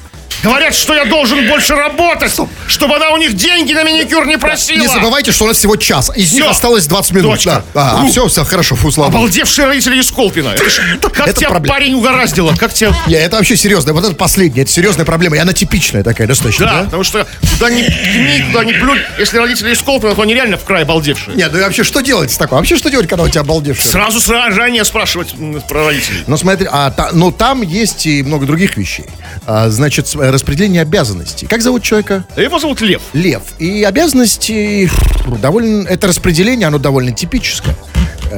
Говорят, что я должен больше работать, чтобы она у них деньги на маникюр не просила. Не забывайте, что у нас всего час. Из них Всё. осталось 20 минут. Точка. Да. А, все, все, хорошо, фу, слава. Обалдевшие родители из Колпина. Как Это тебя проблема. парень угораздило? Как тебя... Не, это вообще серьезно. Вот это последнее, это серьезная проблема. И она типичная такая, достаточно, Да, да? потому что куда ни ткни, куда ни плюнь, если родители из Колпина, то они реально в край обалдевшие. Нет, ну и вообще что делать с такой? Вообще что делать, когда у тебя обалдевший? Сразу заранее спрашивать про родителей. Но смотри, а, та- но там есть и много других вещей. А, значит, с- распределение обязанностей. Как зовут человека? Его зовут Лев. Лев. И обязанности фу, довольно... Это распределение, оно довольно типическое.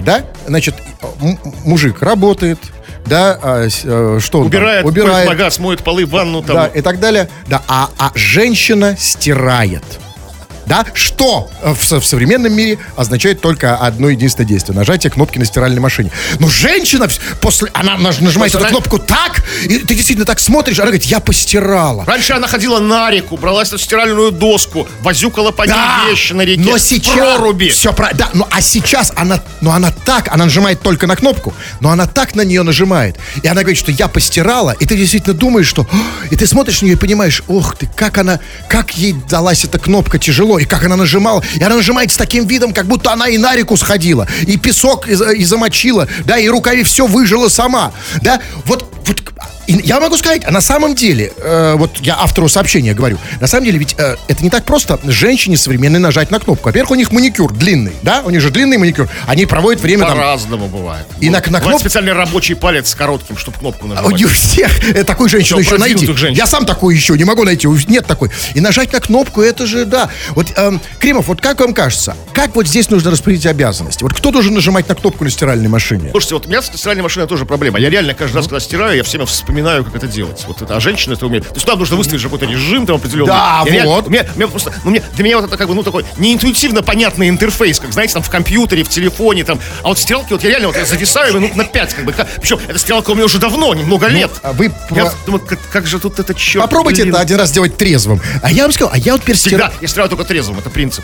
Да? Значит, мужик работает, да, а, э, что он? Убирает, убирает, убирает магаз, моет полы, ванну там. да, и так далее. Да, а, а женщина стирает. Да, что э, в, в современном мире означает только одно единственное действие. Нажатие кнопки на стиральной машине. Но женщина после... Она наж- нажимает эту кнопку так, и ты действительно так смотришь, она говорит, я постирала. Раньше она ходила на реку, бралась на стиральную доску, возюкала по ней вещи на реке. но сейчас проруби. все про, да, ну а сейчас она, ну она так, она нажимает только на кнопку, но она так на нее нажимает, и она говорит, что я постирала, и ты действительно думаешь, что, и ты смотришь на нее и понимаешь, ох ты, как она, как ей далась эта кнопка тяжело, и как она нажимала, и она нажимает с таким видом, как будто она и на реку сходила, и песок и, и замочила, да, и рукави все выжила сама, да, вот, вот И я могу сказать, а на самом деле, э, вот я автору сообщения говорю, на самом деле ведь э, это не так просто женщине современной нажать на кнопку. Во-первых, у них маникюр длинный, да, у них же длинный маникюр. Они проводят время там... По-разному бывает. И на- на Бывает кноп- специальный рабочий палец с коротким, чтобы кнопку У нажимать. них всех э, такую женщину Причем еще найти. женщин. Я сам такой еще не могу найти. у- Нет такой. И нажать на кнопку, это же, да. Вот, эм, Кремов, вот как вам кажется, как вот здесь нужно распределить обязанности? Вот кто должен нажимать на кнопку на стиральной машине? Слушайте, вот у меня с стиральной машиной тоже проблема. Я реально каждый раз, когда стираю, я все время вспоминаю, как это делать. Вот это, а женщина это умеет. То есть там нужно выставить же какой-то режим там определенный. Да, реально- вот. у меня, у меня просто, ну, мне, для меня вот это как бы, ну, такой неинтуитивно понятный интерфейс, как, знаете, там в компьютере, в телефоне, там. А вот стиралки, вот я реально вот я зависаю минут на 5, как бы. Как- Причем эта стиралка у меня уже давно, немного лет. а вы Я про- думаю, как, как же тут это черт. Попробуйте блин. это один раз сделать трезвым. А я вам сказал, а я вот теперь Всегда. Я стираю только трезвым, это принцип.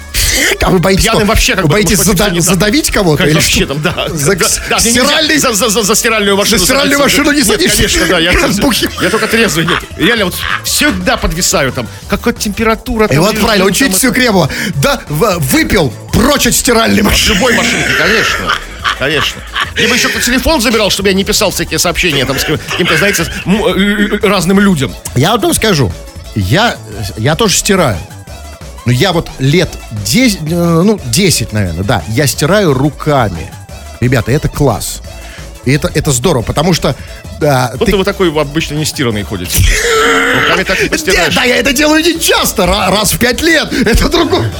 А вы боитесь, Пьяным что? вообще как вы бы, боитесь зада- не задавить кого-то? Как или вообще что? там, да. За, да, да, стиральный... за, за- за- стиральную машину. За стиральную машину не садишься. конечно, да. Я, Бухим. я только трезвый. Нет. Реально вот всегда подвисаю там. Какая температура. И там, вот правильно, учить всю Кремова. Да, выпил, прочь от стиральной машины. любой машинке, конечно. Конечно. Либо еще телефон забирал, чтобы я не писал всякие сообщения там с каким-то, знаете, э, э, разным людям. Я вот вам скажу, я, я тоже стираю. Но я вот лет 10, э, ну, 10, наверное, да, я стираю руками. Ребята, это класс. И это, это здорово, потому что... Да, Вот ты- вы такой обычно не стиранный ходите. Руками так не Нет, постираешь. да, я это делаю не часто, ра- раз в пять лет. Это другое.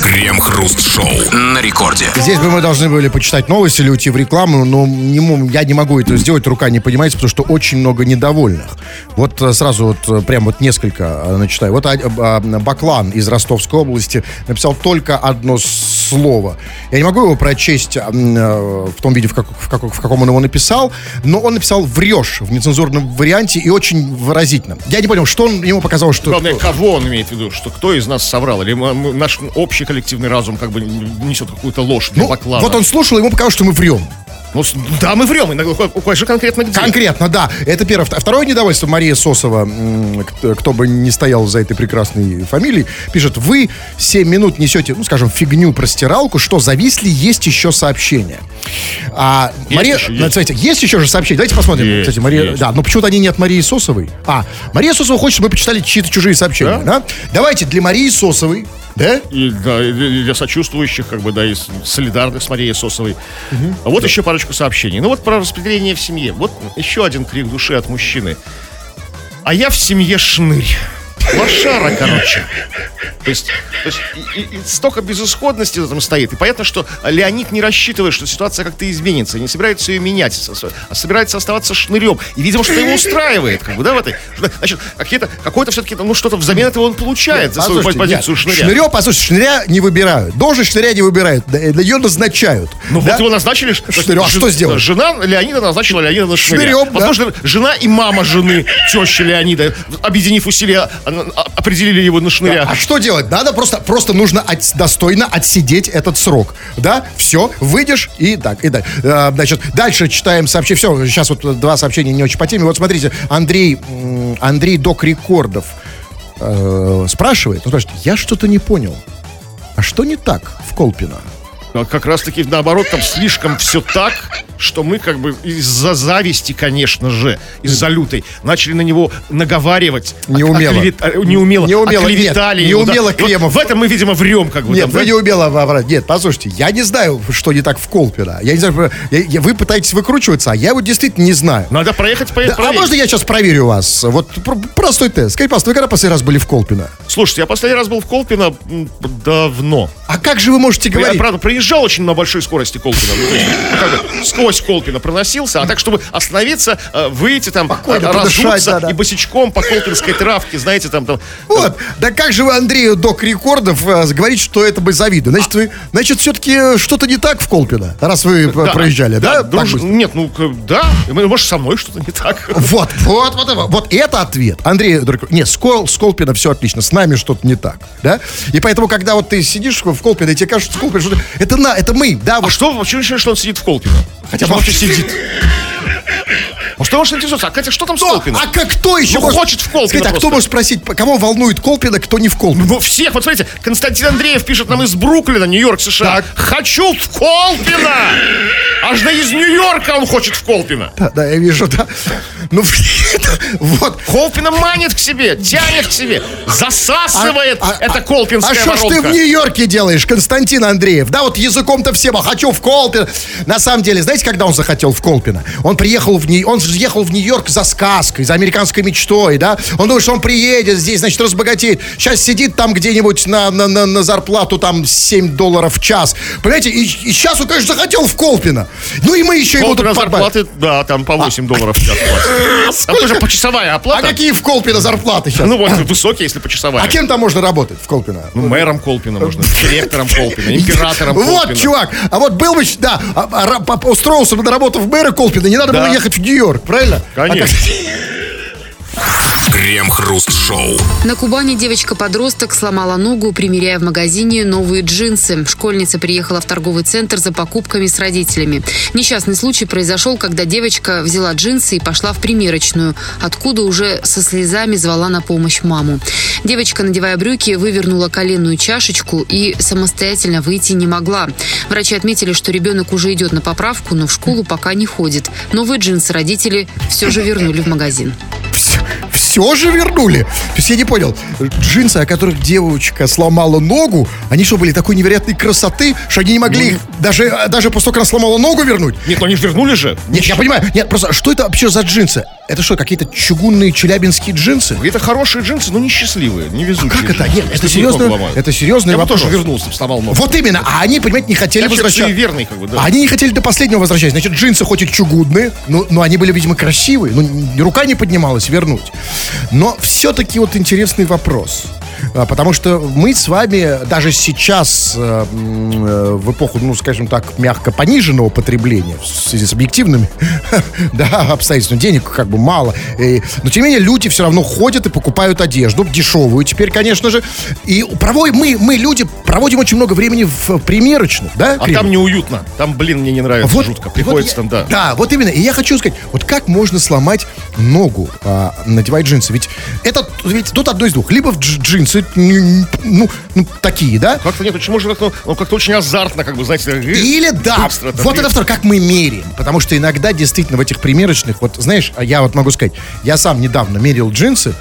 Крем-хруст-шоу на рекорде. Здесь бы мы должны были почитать новости или уйти в рекламу, но не я не могу это сделать, рука не понимаете, потому что очень много недовольных. Вот э, сразу вот э, прям вот несколько э, начитаю. Вот а, а, Баклан из Ростовской области написал только одно слово. Я не могу его прочесть э, в том виде, в, как- в как- в каком он его написал, но он написал «врешь» в нецензурном варианте и очень выразительно. Я не понял, что он ему показал, что... Главное, кого он имеет в виду, что кто из нас соврал, или мы- мы- наш общий коллективный разум как бы несет какую-то ложь для Ну, вот он слушал, ему показалось, что мы врем. Ну, да, мы врем, иногда, кого же конкретно где? Конкретно, да. Это первое. Вт- Второе недовольство Мария Сосова, кто, бы не стоял за этой прекрасной фамилией, пишет, вы 7 минут несете, ну, скажем, фигню про стиралку, что зависли, есть еще сообщения. А, Есть Мария, еще, есть. смотрите, есть еще же сообщения. Давайте посмотрим. Есть, Кстати, Мария, есть. да, но почему-то они не от Марии Сосовой. А, Мария Сосова хочет, чтобы мы почитали чьи-то чужие сообщения. Да? Давайте для Марии Сосовой, да? И, да, и для сочувствующих, как бы, да, и солидарных с Марией Сосовой. А вот еще парочку сообщений. Ну вот про распределение в семье. Вот еще один крик души от мужчины. А я в семье шнырь. Лошара, короче. То есть, то есть и, и- и столько безысходности в этом стоит. И понятно, что Леонид не рассчитывает, что ситуация как-то изменится. Не собирается ее менять, а собирается оставаться шнырем. И, видимо, что его устраивает, как бы, да, в этой. Значит, какие-то, какое-то все-таки, ну, что-то взамен этого он получает за свою позицию нет, шныря. Шнырё, послушайте, шныря не выбирают. Должность шныря не выбирают. да, Ее назначают. Ну Да? вот его назначили. Шнырем, а что сделать? Жена Леонида назначила Леонида на шныря. Шнырем, да. Возможно, жена и мама жены, теща Леонида, объединив усилия, определили его на шныря. А что делать? Надо просто, просто нужно от- достойно отсидеть этот срок. Да? Все, выйдешь и так, и так. Э, Значит, дальше читаем сообщение. Все, сейчас вот два сообщения не очень по теме. Вот смотрите, Андрей, Андрей Док Рекордов э, спрашивает, он спрашивает, я что-то не понял. А что не так в Колпино? А Как раз таки наоборот, там слишком все так, что мы как бы из-за зависти, конечно же, из-за лютой, начали на него наговаривать. Неумело. Оклевет- а, неумело. Неумело, нет, его, да. неумело И вот Кремов. в этом мы, видимо, врем как бы. Нет, там, вы да? не умело воображать. Нет, послушайте, я не знаю, что не так в Колпино. Я не знаю, я- я- вы пытаетесь выкручиваться, а я вот действительно не знаю. Надо проехать, Да, поехать, а можно я сейчас проверю вас? Вот пр- простой тест. Скажите, пожалуйста, вы когда последний раз были в Колпино? Слушайте, я последний раз был в Колпино давно. А как же вы можете Я, говорить? правда, проезжал очень на большой скорости Колпино. Ну, то есть, ну, как бы сквозь Колпино проносился, а так, чтобы остановиться, э, выйти там, Спокойно э, подышать, разуться да-да. и босичком по колпинской травке, знаете, там, там Вот, да как же вы Андрею Док Рекордов э, говорить, что это бы завидую? Значит, вы, значит, все-таки что-то не так в Колпино, раз вы да, проезжали, да? Так друж-? Нет, ну, да, может, со мной что-то не так. Вот, вот, вот, это- вот это ответ. Андрей, Док- нет, с, Кол, с Колпино все отлично, с нами что-то не так, да? И поэтому, когда вот ты сидишь в Колпино, и тебе кажется, что Колпино, что это на, это мы, да, А вот что, почему решили, что он сидит в Колпино? Хотя бы вообще сидит. Ну что может интересуется? А Катя, что там с Колпино? А как кто еще Ну, может- хочет в Колпино Скажите, а кто может спросить, кого волнует Колпино, кто не в Колпино? Ну, всех, вот смотрите, Константин Андреев пишет нам из Бруклина, Нью-Йорк, США. Так. Хочу в Колпино! Аж да из Нью-Йорка он хочет в Колпино. Да, да, я вижу, да. Ну, это- вот. Колпино манит к себе, тянет к себе, засасывает А- а- эта колпинская А что ж ты в Нью-Йорке делаешь, Константин Андреев? Да, вот языком-то всем, а хочу в Колпино. На самом деле, знаете, когда он захотел в Колпино? Он приехал в Нью- он ехал в Нью-Йорк за сказкой, за американской мечтой, да? Он думает, что он приедет здесь, значит, разбогатеет. Сейчас сидит там где-нибудь на, на, на, на зарплату там 7 долларов в час. Понимаете, и, и сейчас он, конечно, захотел в Колпино. Ну и мы еще Колпино тут зарплаты, да, там по 8 долларов в час платят. Там тоже почасовая А оплата. какие в Колпино зарплаты сейчас? Ну вот, высокие, если почасовая. а кем там можно работать в Колпино? Ну, мэром Колпина можно, директором Колпина, императором Вот, Колпина. чувак, а вот был бы, да, а- а устроился бы на работу в мэра Колпина, не надо было ехать в Нью-Йорк, правильно? Конечно. Крем-хруст-шоу. На Кубани девочка-подросток сломала ногу, примеряя в магазине новые джинсы. Школьница приехала в торговый центр за покупками с родителями. Несчастный случай произошел, когда девочка взяла джинсы и пошла в примерочную, откуда уже со слезами звала на помощь маму. Девочка, надевая брюки, вывернула коленную чашечку и самостоятельно выйти не могла. Врачи отметили, что ребенок уже идет на поправку, но в школу пока не ходит. Новые джинсы родители все же вернули в магазин. Все же вернули. То есть я не понял, джинсы, о которых девочка сломала ногу, они что, были такой невероятной красоты, что они не могли их даже, даже после того, как она сломала ногу, вернуть? Нет, ну они же вернули же. Нет, я понимаю. Нет, просто что это вообще за джинсы? Это что, какие-то чугунные челябинские джинсы? Это хорошие джинсы, но несчастливые, невезучие. Как это? Нет, это серьезно. Это серьезный Я бы вопрос. тоже вернулся, сломал ногу. Вот именно. А они, понимаете, не хотели возвращаться. суеверный, как бы, да. А Они не хотели до последнего возвращать. Значит, джинсы хоть и чугунные, но, но они были, видимо, красивые. Ну, рука не поднималась вернуть. Но все-таки вот интересный вопрос. А, Потому что мы с вами даже сейчас, э, э, в эпоху, ну, скажем так, мягко пониженного потребления, в связи с объективными да, обстоятельствами, денег как бы мало. И- но, тем не менее, люди все равно ходят и покупают одежду, дешевую теперь, конечно же. И проводим, мы, мы, люди, проводим очень много времени в примерочных, да? А Кремов? там неуютно. Там, блин, мне не нравится жутко. Приходится вот там, я- да. Да, вот именно. И я хочу сказать, вот как можно сломать ногу, а, надевая джинсы? Ведь это, ведь тут одно из двух. Либо в дж- джинсы, н- ну, ну, такие, да? Как-то нет, почему же как-то, ну, как-то очень азартно, как бы, знаете, так, э, Или да, быстро вот это второе, как мы меряем. Потому что иногда действительно в этих примерочных, вот знаешь, а я вот могу сказать, я сам недавно мерил джинсы,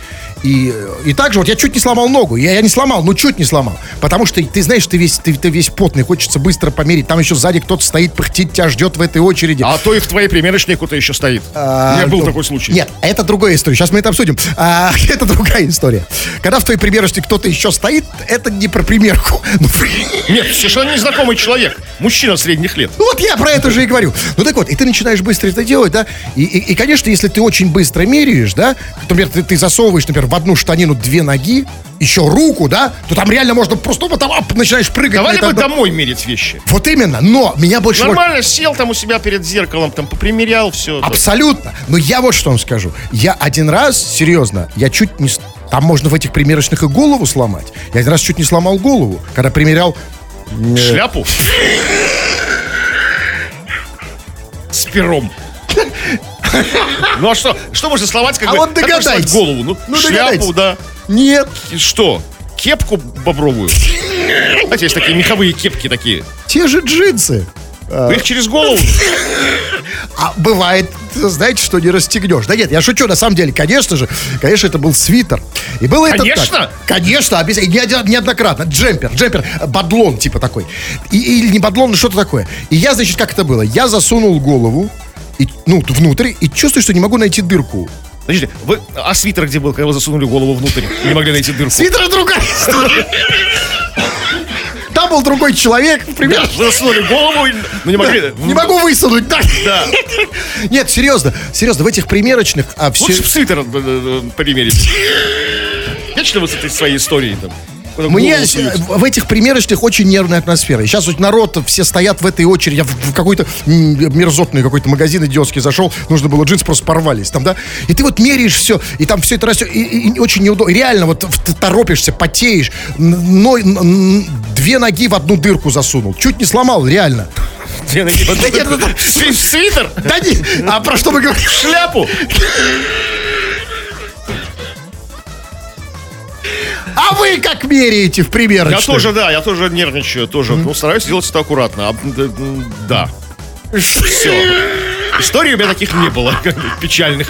и, и также вот я чуть не сломал ногу. Я, я не сломал, ну чуть не сломал. Потому что ты знаешь, ты весь, ты, ты весь потный, хочется быстро померить. Там еще сзади кто-то стоит, пыхтит, тебя ждет в этой очереди. А то и в твоей примерочной кто-то еще стоит. У меня был ну, такой случай. Нет, это другая история. Сейчас мы это обсудим. А, это другая история. Когда в твоей примерочной кто-то еще стоит, это не про примерку. Ну, Нет, совершенно незнакомый человек. Мужчина средних лет. Ну вот я про это же и говорю. Ну так вот, и ты начинаешь быстро это делать, да? И, и- и, конечно, если ты очень быстро меряешь, да, например, ты, ты засовываешь, например, в одну штанину две ноги, еще руку, да, то там реально можно просто вот там ап, начинаешь прыгать. Давай это- домой мерить вещи. Вот именно, но меня больше... вот- Нормально сел там у себя перед зеркалом, там попримерял все. Абсолютно. Но я вот что вам скажу. Я один раз, серьезно, я чуть не... Там можно в этих примерочных и голову сломать. Я один раз чуть не сломал голову, когда примерял... Шляпу. С пером. Ну а что? Что можно сломать, как А бы, вот догадайтесь. голову? Ну, Ну, шляпу, да. Нет. Что? Кепку бобровую? Знаете, есть такие меховые кепки такие. Те же джинсы. Вы их через голову. А бывает, знаете, что не расстегнешь. Да нет, я шучу, на самом деле, конечно же, конечно, это был свитер. И было это Конечно? так. Конечно, один- неоднократно. Джемпер, джемпер, бадлон типа такой. И, или не бадлон, но что-то такое. И я, значит, как это было? Я засунул голову, и, ну, внутрь, и чувствую, что не могу найти дырку. Подождите, вы, а свитер где был, когда вы засунули голову внутрь? Не могли найти дырку? Свитер другая история. Там был другой человек, например. Вы засунули голову, но не могли... Не могу высунуть, да? Да. Нет, серьезно, серьезно, в этих примерочных, а все... Лучше в свитер э, э, примерить. Вечно вы с этой своей историей там. Мне в этих примерочных очень нервная атмосфера. Сейчас вот народ, все стоят в этой очереди. Я в, в какой-то мерзотный какой-то магазин идиотский зашел, нужно было джинсы, просто порвались там, да? И ты вот меряешь все, и там все это растет, и, и- очень неудобно. Реально вот в- торопишься, потеешь, но, две ноги в одну дырку засунул. Чуть не сломал, реально. Две ноги Да нет, ну. Сви- Свитер? Да не, а про что мы говорим? Шляпу? А вы как меряете в Я примерочных? тоже, да, я тоже нервничаю, тоже. Ну, стараюсь делать это аккуратно. А, Да. Все. Историй у меня таких не было, печальных.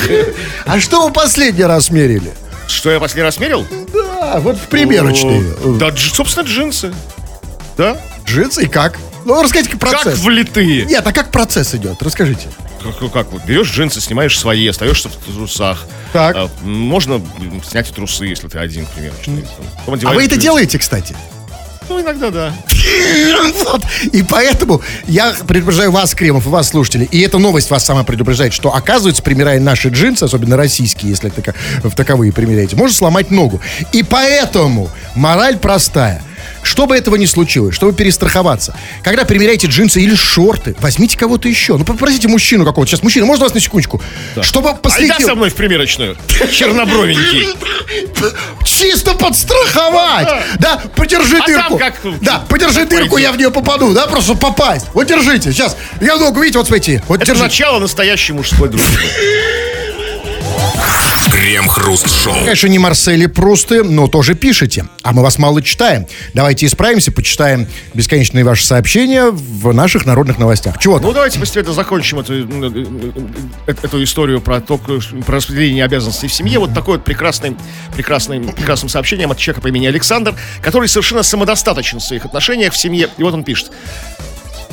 А что вы последний раз мерили? Что я последний раз мерил? Да, вот в примерочной. Да, собственно, джинсы. Да? Джинсы и как? Ну, расскажите Как процесс. влитые. Нет, а как процесс идет? Расскажите. Как, как вот, берешь джинсы, снимаешь свои, остаешься в трусах. Так. А, можно снять и трусы, если ты один, примерочный. Потом А вы это джинсы. делаете, кстати? Ну, иногда да. Вот. И поэтому я предупреждаю вас, Кремов, и вас, слушатели, и эта новость вас сама предупреждает, что, оказывается, примеряя наши джинсы, особенно российские, если така- в таковые примеряете, можно сломать ногу. И поэтому мораль простая. Чтобы этого не случилось, чтобы перестраховаться, когда примеряете джинсы или шорты, возьмите кого-то еще. Ну, попросите мужчину какого-то. Сейчас, мужчина, можно вас на секундочку? Чтобы Айда посветил. со мной в примерочную. Чернобровенький. Чисто подстраховать! Да, подержи А дырку. как- Да, подержи как дырку, я в нее попаду, да, просто попасть. Вот держите, сейчас. Я ногу, видите, вот смотрите. Вот Это начало настоящей мужской дружбы. Крем-хруст-шоу. Конечно, не Марсели Прусты, но тоже пишите. А мы вас мало читаем. Давайте исправимся, почитаем бесконечные ваши сообщения в наших народных новостях. Чего там? Ну, давайте постепенно закончим эту, э, э, эту историю про, то, про распределение обязанностей в семье. Вот такое вот прекрасным, прекрасным, прекрасным сообщением от человека по имени Александр, который совершенно самодостаточен в своих отношениях в семье. И вот он пишет.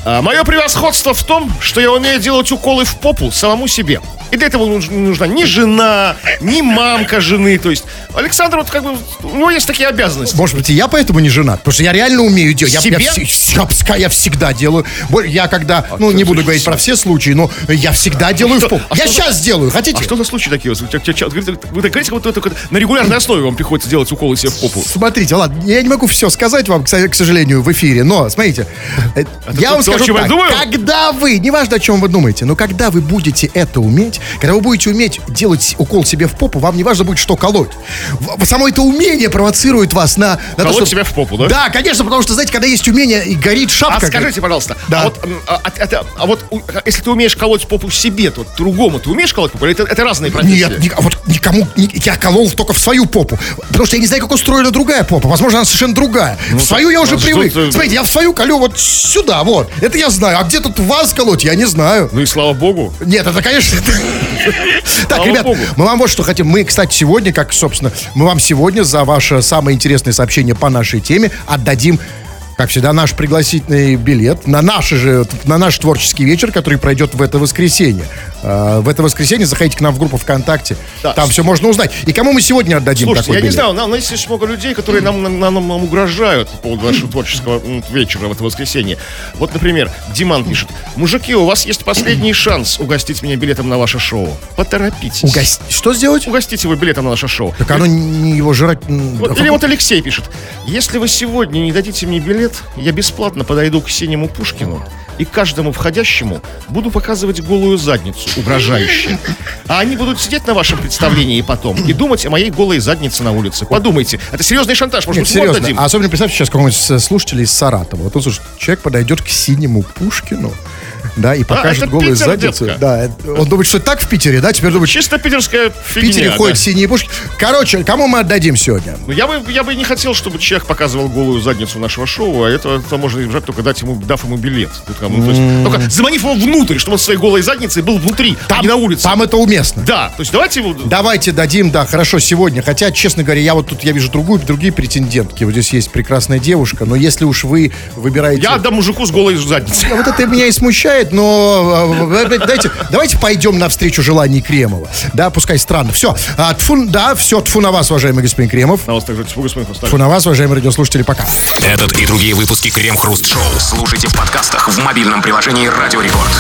«А, Мое превосходство в том, что я умею делать уколы в попу самому себе. И для этого не нужна ни жена, ни мамка жены. То есть Александр, вот как бы, у него есть такие обязанности. Может быть, и я поэтому не женат, потому что я реально умею делать. Я, Себе? я, я пска- я всегда делаю. Я когда, ну, не что буду говорить про все случаи, но я всегда делаю в пол. а Я что за- сейчас сделаю, хотите? А что за случаи такие? Вот, Вы так говорите, будто это на регулярной основе вам приходится делать уколы себе в попу. Смотрите, ладно, я не могу все сказать вам, к со- к сожалению, в эфире, но, смотрите, э, я вам скажу чем я так, думаю? когда вы, неважно, о чем вы думаете, но когда вы будете это уметь, когда вы будете уметь делать укол себе в попу, вам не важно будет, что колоть. Само это умение провоцирует вас на... на то, Колоть что- себя в попу, да? Да, конечно, потому что, знаете, когда есть умение и горит А шапка... скажите, пожалуйста, Да. а вот, м, а, а- это- а вот если ты умеешь колоть попу себе, то другому ты умеешь колоть попу? Или это, это разные профессии? Нет, ни- вот никому, ни- я колол только в свою попу. Потому что я не знаю, как устроена другая попа. Возможно, она совершенно другая. в свою я уже а привык. ты- Смотрите, я в свою колю вот сюда, вот. Это я знаю. А где тут вас колоть, я не знаю. Ну и слава богу. Нет, это, конечно... Так, ребят, мы вам вот что хотим. Мы, кстати, сегодня, как, собственно, мы вам сегодня за ваше самое интересное сообщение по нашей теме отдадим как всегда, наш пригласительный билет на наш же, на наш творческий вечер, который пройдет в это воскресенье. А, в это воскресенье заходите к нам в группу ВКонтакте. Да. Там все можно узнать. И кому мы сегодня отдадим Слушайте, такой я не билет? знаю, нам, есть много людей, которые нам, нам, нам- нам угрожают по поводу нашего творческого вечера в это воскресенье. Вот, например, Диман пишет. Мужики, у вас есть последний шанс угостить меня билетом на ваше шоу. Поторопитесь. Угос- Что сделать? Угостите его билетом на наше шоу. Так оно не его жрать... Вот, или вот Алексей пишет. Если вы сегодня не дадите мне билет, я бесплатно подойду к синему Пушкину и каждому входящему буду показывать голую задницу, угрожающе. А они будут сидеть на вашем представлении потом и думать о моей голой заднице на улице. Подумайте. Это серьезный шантаж. Может, Нет, ему серьезно. отдадим? А особенно представьте сейчас какого-нибудь слушателя из Саратова. Вот он слушает, человек подойдет к синему Пушкину, да, и покажет это голую Питер, задницу. детка. Да, он думает, что так в Питере, да, теперь думает, Чисто питерская в фигня. Питере да. ходят синие пушки. Короче, кому мы отдадим сегодня? Ну, я бы, я бы не хотел, чтобы человек показывал голую задницу нашего шоу, а это, это можно избежать только дать ему, дав ему билет. Ну, там, то есть, только заманив его внутрь, чтобы он своей голой задницей был внутри, а не на улице. Там это уместно. Да, то есть давайте его... Давайте дадим, да, хорошо, сегодня. Хотя, честно говоря, я вот тут, я вижу другую, другие претендентки. Вот здесь есть прекрасная девушка, но если уж вы выбираете... Я отдам мужику с голой задницей. А Вот это меня и смущает, но э, давайте, давайте пойдем навстречу желаний Кремова. Да, пускай странно. Все, а, тфу, да, все, тфу на вас, уважаемый господин Кремов. На вас также тьфу, господин Хрусталев. Тфу на вас, уважаемые радиослушатели, пока. Этот и другие выпуски Крем-хруст-шоу слушайте в подкастах в мобильном приложении Радио Рекорд.